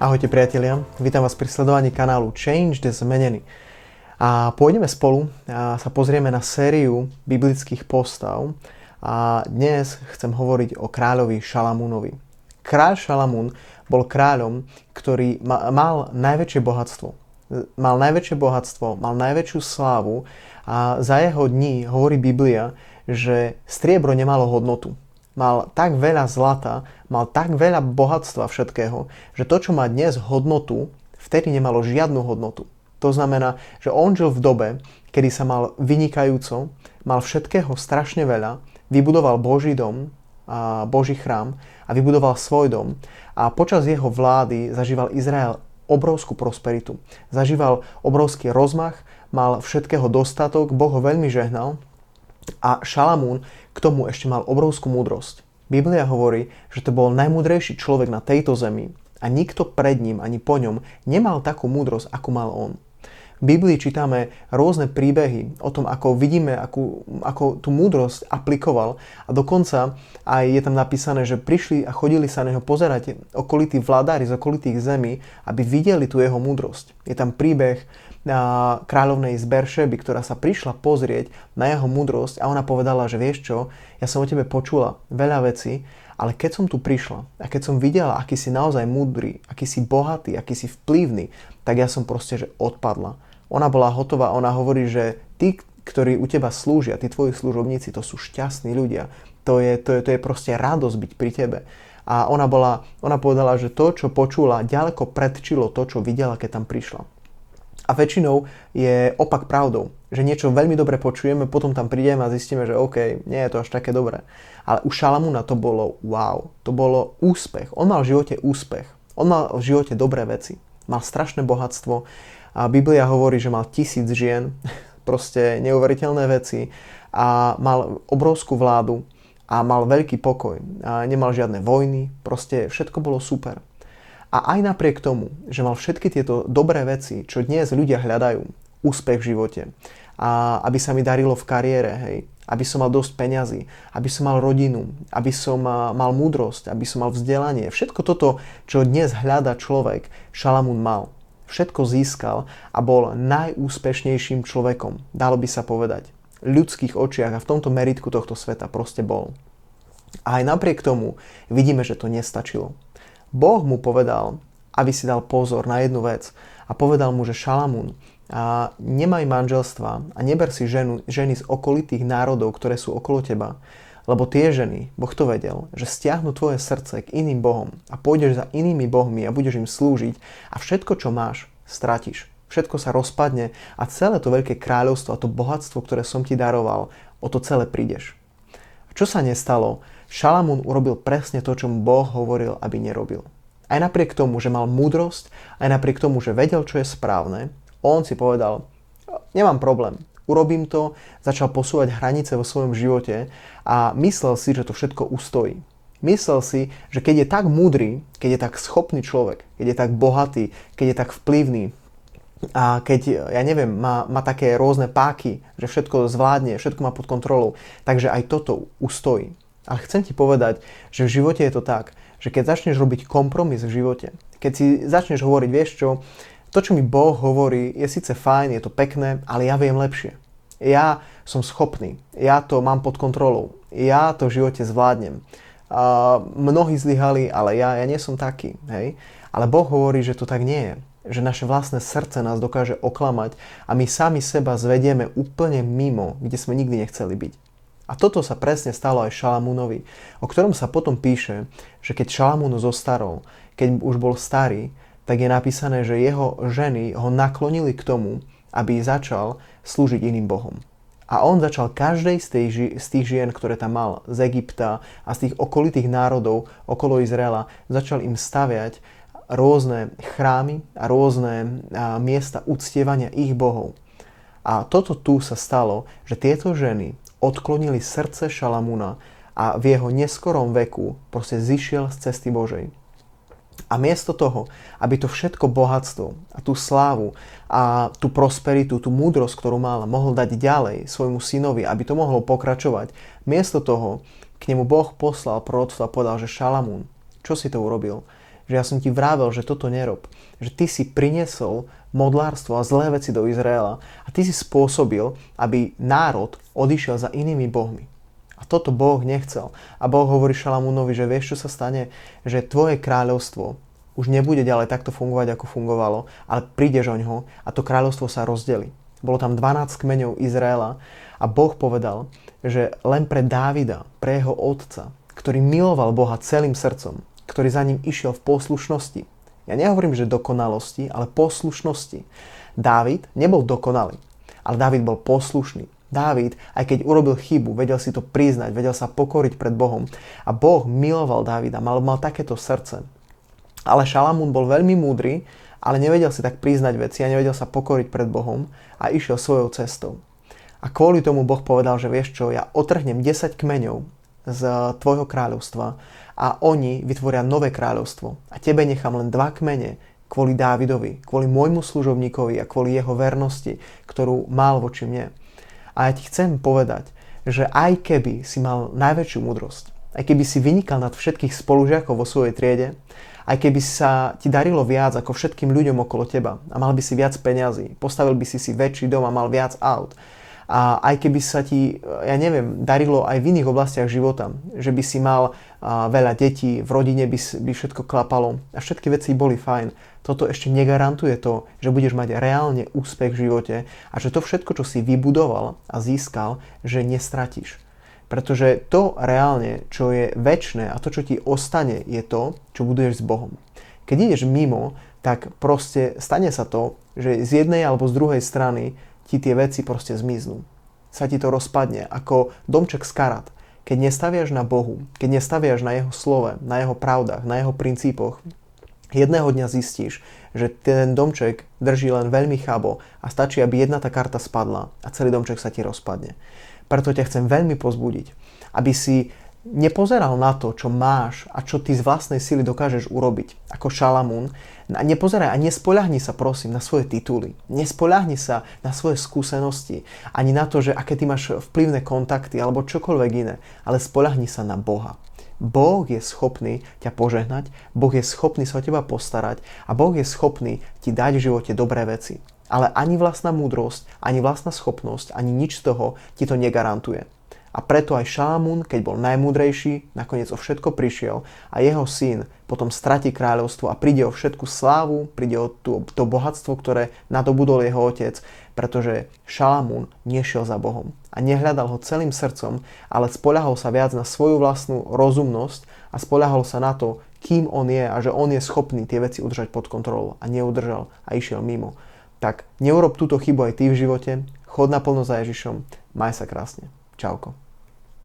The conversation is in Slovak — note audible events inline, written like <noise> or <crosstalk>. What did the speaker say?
Ahojte priatelia, vítam vás pri sledovaní kanálu Change the Zmenený. A pôjdeme spolu a sa pozrieme na sériu biblických postav a dnes chcem hovoriť o kráľovi Šalamúnovi. Kráľ Šalamún bol kráľom, ktorý mal najväčšie bohatstvo. Mal najväčšie bohatstvo, mal najväčšiu slávu a za jeho dní hovorí Biblia, že striebro nemalo hodnotu mal tak veľa zlata, mal tak veľa bohatstva všetkého, že to, čo má dnes hodnotu, vtedy nemalo žiadnu hodnotu. To znamená, že on žil v dobe, kedy sa mal vynikajúco, mal všetkého strašne veľa, vybudoval Boží dom, a Boží chrám a vybudoval svoj dom. A počas jeho vlády zažíval Izrael obrovskú prosperitu. Zažíval obrovský rozmach, mal všetkého dostatok, Boh ho veľmi žehnal a Šalamún k tomu ešte mal obrovskú múdrosť. Biblia hovorí, že to bol najmúdrejší človek na tejto zemi a nikto pred ním ani po ňom nemal takú múdrosť, ako mal on. V Biblii čítame rôzne príbehy o tom, ako vidíme, ako, ako tú múdrosť aplikoval a dokonca aj je tam napísané, že prišli a chodili sa neho pozerať okolití vládári z okolitých zemí, aby videli tú jeho múdrosť. Je tam príbeh kráľovnej z Beršeby, ktorá sa prišla pozrieť na jeho múdrosť a ona povedala, že vieš čo, ja som o tebe počula veľa vecí, ale keď som tu prišla a keď som videla, aký si naozaj múdry, aký si bohatý, aký si vplyvný, tak ja som proste, že odpadla. Ona bola hotová, ona hovorí, že tí, ktorí u teba slúžia, tí tvoji služobníci, to sú šťastní ľudia. To je, to je, to je proste radosť byť pri tebe. A ona, bola, ona povedala, že to, čo počula, ďaleko predčilo to, čo videla, keď tam prišla. A väčšinou je opak pravdou, že niečo veľmi dobre počujeme, potom tam prídeme a zistíme, že OK, nie je to až také dobré. Ale u Šalamúna to bolo wow, to bolo úspech. On mal v živote úspech. On mal v živote dobré veci. Mal strašné bohatstvo. A Biblia hovorí, že mal tisíc žien, <laughs> proste neuveriteľné veci a mal obrovskú vládu a mal veľký pokoj. A nemal žiadne vojny, proste všetko bolo super. A aj napriek tomu, že mal všetky tieto dobré veci, čo dnes ľudia hľadajú, úspech v živote, a aby sa mi darilo v kariére, hej, aby som mal dosť peňazí, aby som mal rodinu, aby som mal múdrosť, aby som mal vzdelanie. Všetko toto, čo dnes hľada človek, Šalamún mal. Všetko získal a bol najúspešnejším človekom, dalo by sa povedať. V ľudských očiach a v tomto meritku tohto sveta proste bol. A aj napriek tomu vidíme, že to nestačilo. Boh mu povedal, aby si dal pozor na jednu vec a povedal mu, že Šalamún, a nemaj manželstva a neber si ženu, ženy z okolitých národov, ktoré sú okolo teba, lebo tie ženy, Boh to vedel, že stiahnu tvoje srdce k iným bohom a pôjdeš za inými bohmi a budeš im slúžiť a všetko, čo máš, stratíš. Všetko sa rozpadne a celé to veľké kráľovstvo a to bohatstvo, ktoré som ti daroval, o to celé prídeš. A čo sa nestalo? Šalamún urobil presne to, čo mu Boh hovoril, aby nerobil. Aj napriek tomu, že mal múdrosť, aj napriek tomu, že vedel, čo je správne, on si povedal, nemám problém, urobím to, začal posúvať hranice vo svojom živote a myslel si, že to všetko ustojí. Myslel si, že keď je tak múdry, keď je tak schopný človek, keď je tak bohatý, keď je tak vplyvný, a keď, ja neviem, má, má také rôzne páky, že všetko zvládne, všetko má pod kontrolou, takže aj toto ustojí. Ale chcem ti povedať, že v živote je to tak, že keď začneš robiť kompromis v živote, keď si začneš hovoriť, vieš čo, to, čo mi Boh hovorí, je síce fajn, je to pekné, ale ja viem lepšie. Ja som schopný, ja to mám pod kontrolou, ja to v živote zvládnem. A mnohí zlyhali, ale ja, ja nie som taký. Hej? Ale Boh hovorí, že to tak nie je. Že naše vlastné srdce nás dokáže oklamať a my sami seba zvedieme úplne mimo, kde sme nikdy nechceli byť. A toto sa presne stalo aj Šalamúnovi, o ktorom sa potom píše, že keď Šalamún zostarol, keď už bol starý, tak je napísané, že jeho ženy ho naklonili k tomu, aby začal slúžiť iným bohom. A on začal každej z, tej, z tých žien, ktoré tam mal, z Egypta a z tých okolitých národov okolo Izraela, začal im staviať rôzne chrámy a rôzne miesta uctievania ich bohov. A toto tu sa stalo, že tieto ženy odklonili srdce Šalamúna a v jeho neskorom veku proste zišiel z cesty Božej. A miesto toho, aby to všetko bohatstvo a tú slávu a tú prosperitu, tú múdrosť, ktorú mal, mohol dať ďalej svojmu synovi, aby to mohlo pokračovať, miesto toho k nemu Boh poslal proroctvo a povedal, že Šalamún, čo si to urobil? Že ja som ti vravel, že toto nerob. Že ty si priniesol modlárstvo a zlé veci do Izraela a ty si spôsobil, aby národ odišiel za inými bohmi. A toto Boh nechcel. A Boh hovorí Šalamúnovi, že vieš, čo sa stane? Že tvoje kráľovstvo už nebude ďalej takto fungovať, ako fungovalo, ale prídeš o ňo a to kráľovstvo sa rozdeli. Bolo tam 12 kmeňov Izraela a Boh povedal, že len pre Dávida, pre jeho otca, ktorý miloval Boha celým srdcom, ktorý za ním išiel v poslušnosti. Ja nehovorím, že dokonalosti, ale poslušnosti. Dávid nebol dokonalý, ale Dávid bol poslušný. Dávid, aj keď urobil chybu, vedel si to priznať, vedel sa pokoriť pred Bohom. A Boh miloval Dávida, mal, mal takéto srdce. Ale Šalamún bol veľmi múdry, ale nevedel si tak priznať veci a nevedel sa pokoriť pred Bohom a išiel svojou cestou. A kvôli tomu Boh povedal, že vieš čo, ja otrhnem 10 kmeňov z tvojho kráľovstva a oni vytvoria nové kráľovstvo. A tebe nechám len dva kmene kvôli Dávidovi, kvôli môjmu služobníkovi a kvôli jeho vernosti, ktorú mal voči mne. A ja ti chcem povedať, že aj keby si mal najväčšiu múdrosť, aj keby si vynikal nad všetkých spolužiakov vo svojej triede, aj keby sa ti darilo viac ako všetkým ľuďom okolo teba a mal by si viac peňazí, postavil by si si väčší dom a mal viac aut, a aj keby sa ti, ja neviem, darilo aj v iných oblastiach života, že by si mal veľa detí, v rodine by, by všetko klapalo a všetky veci boli fajn, toto ešte negarantuje to, že budeš mať reálne úspech v živote a že to všetko, čo si vybudoval a získal, že nestratíš. Pretože to reálne, čo je väčšie a to, čo ti ostane, je to, čo buduješ s Bohom. Keď ideš mimo, tak proste stane sa to, že z jednej alebo z druhej strany ti tie veci proste zmiznú. Sa ti to rozpadne ako domček z karát. Keď nestaviaš na Bohu, keď nestaviaš na Jeho slove, na Jeho pravdách, na Jeho princípoch, jedného dňa zistíš, že ten domček drží len veľmi chabo a stačí, aby jedna tá karta spadla a celý domček sa ti rozpadne. Preto ťa chcem veľmi pozbudiť, aby si nepozeral na to, čo máš a čo ty z vlastnej sily dokážeš urobiť, ako Šalamún. Nepozeraj a nespoľahni sa prosím na svoje tituly. Nespoľahni sa na svoje skúsenosti. Ani na to, že aké ty máš vplyvné kontakty alebo čokoľvek iné. Ale spoľahni sa na Boha. Boh je schopný ťa požehnať, Boh je schopný sa o teba postarať a Boh je schopný ti dať v živote dobré veci. Ale ani vlastná múdrosť, ani vlastná schopnosť, ani nič z toho ti to negarantuje. A preto aj Šalamún, keď bol najmúdrejší, nakoniec o všetko prišiel a jeho syn potom stratí kráľovstvo a príde o všetku slávu, príde o to, to bohatstvo, ktoré nadobudol jeho otec, pretože Šalamún nešiel za Bohom a nehľadal ho celým srdcom, ale spoľahol sa viac na svoju vlastnú rozumnosť a spoľahol sa na to, kým on je a že on je schopný tie veci udržať pod kontrolou a neudržal a išiel mimo. Tak neurob túto chybu aj ty v živote, chod naplno za Ježišom, maj sa krásne. Čauko.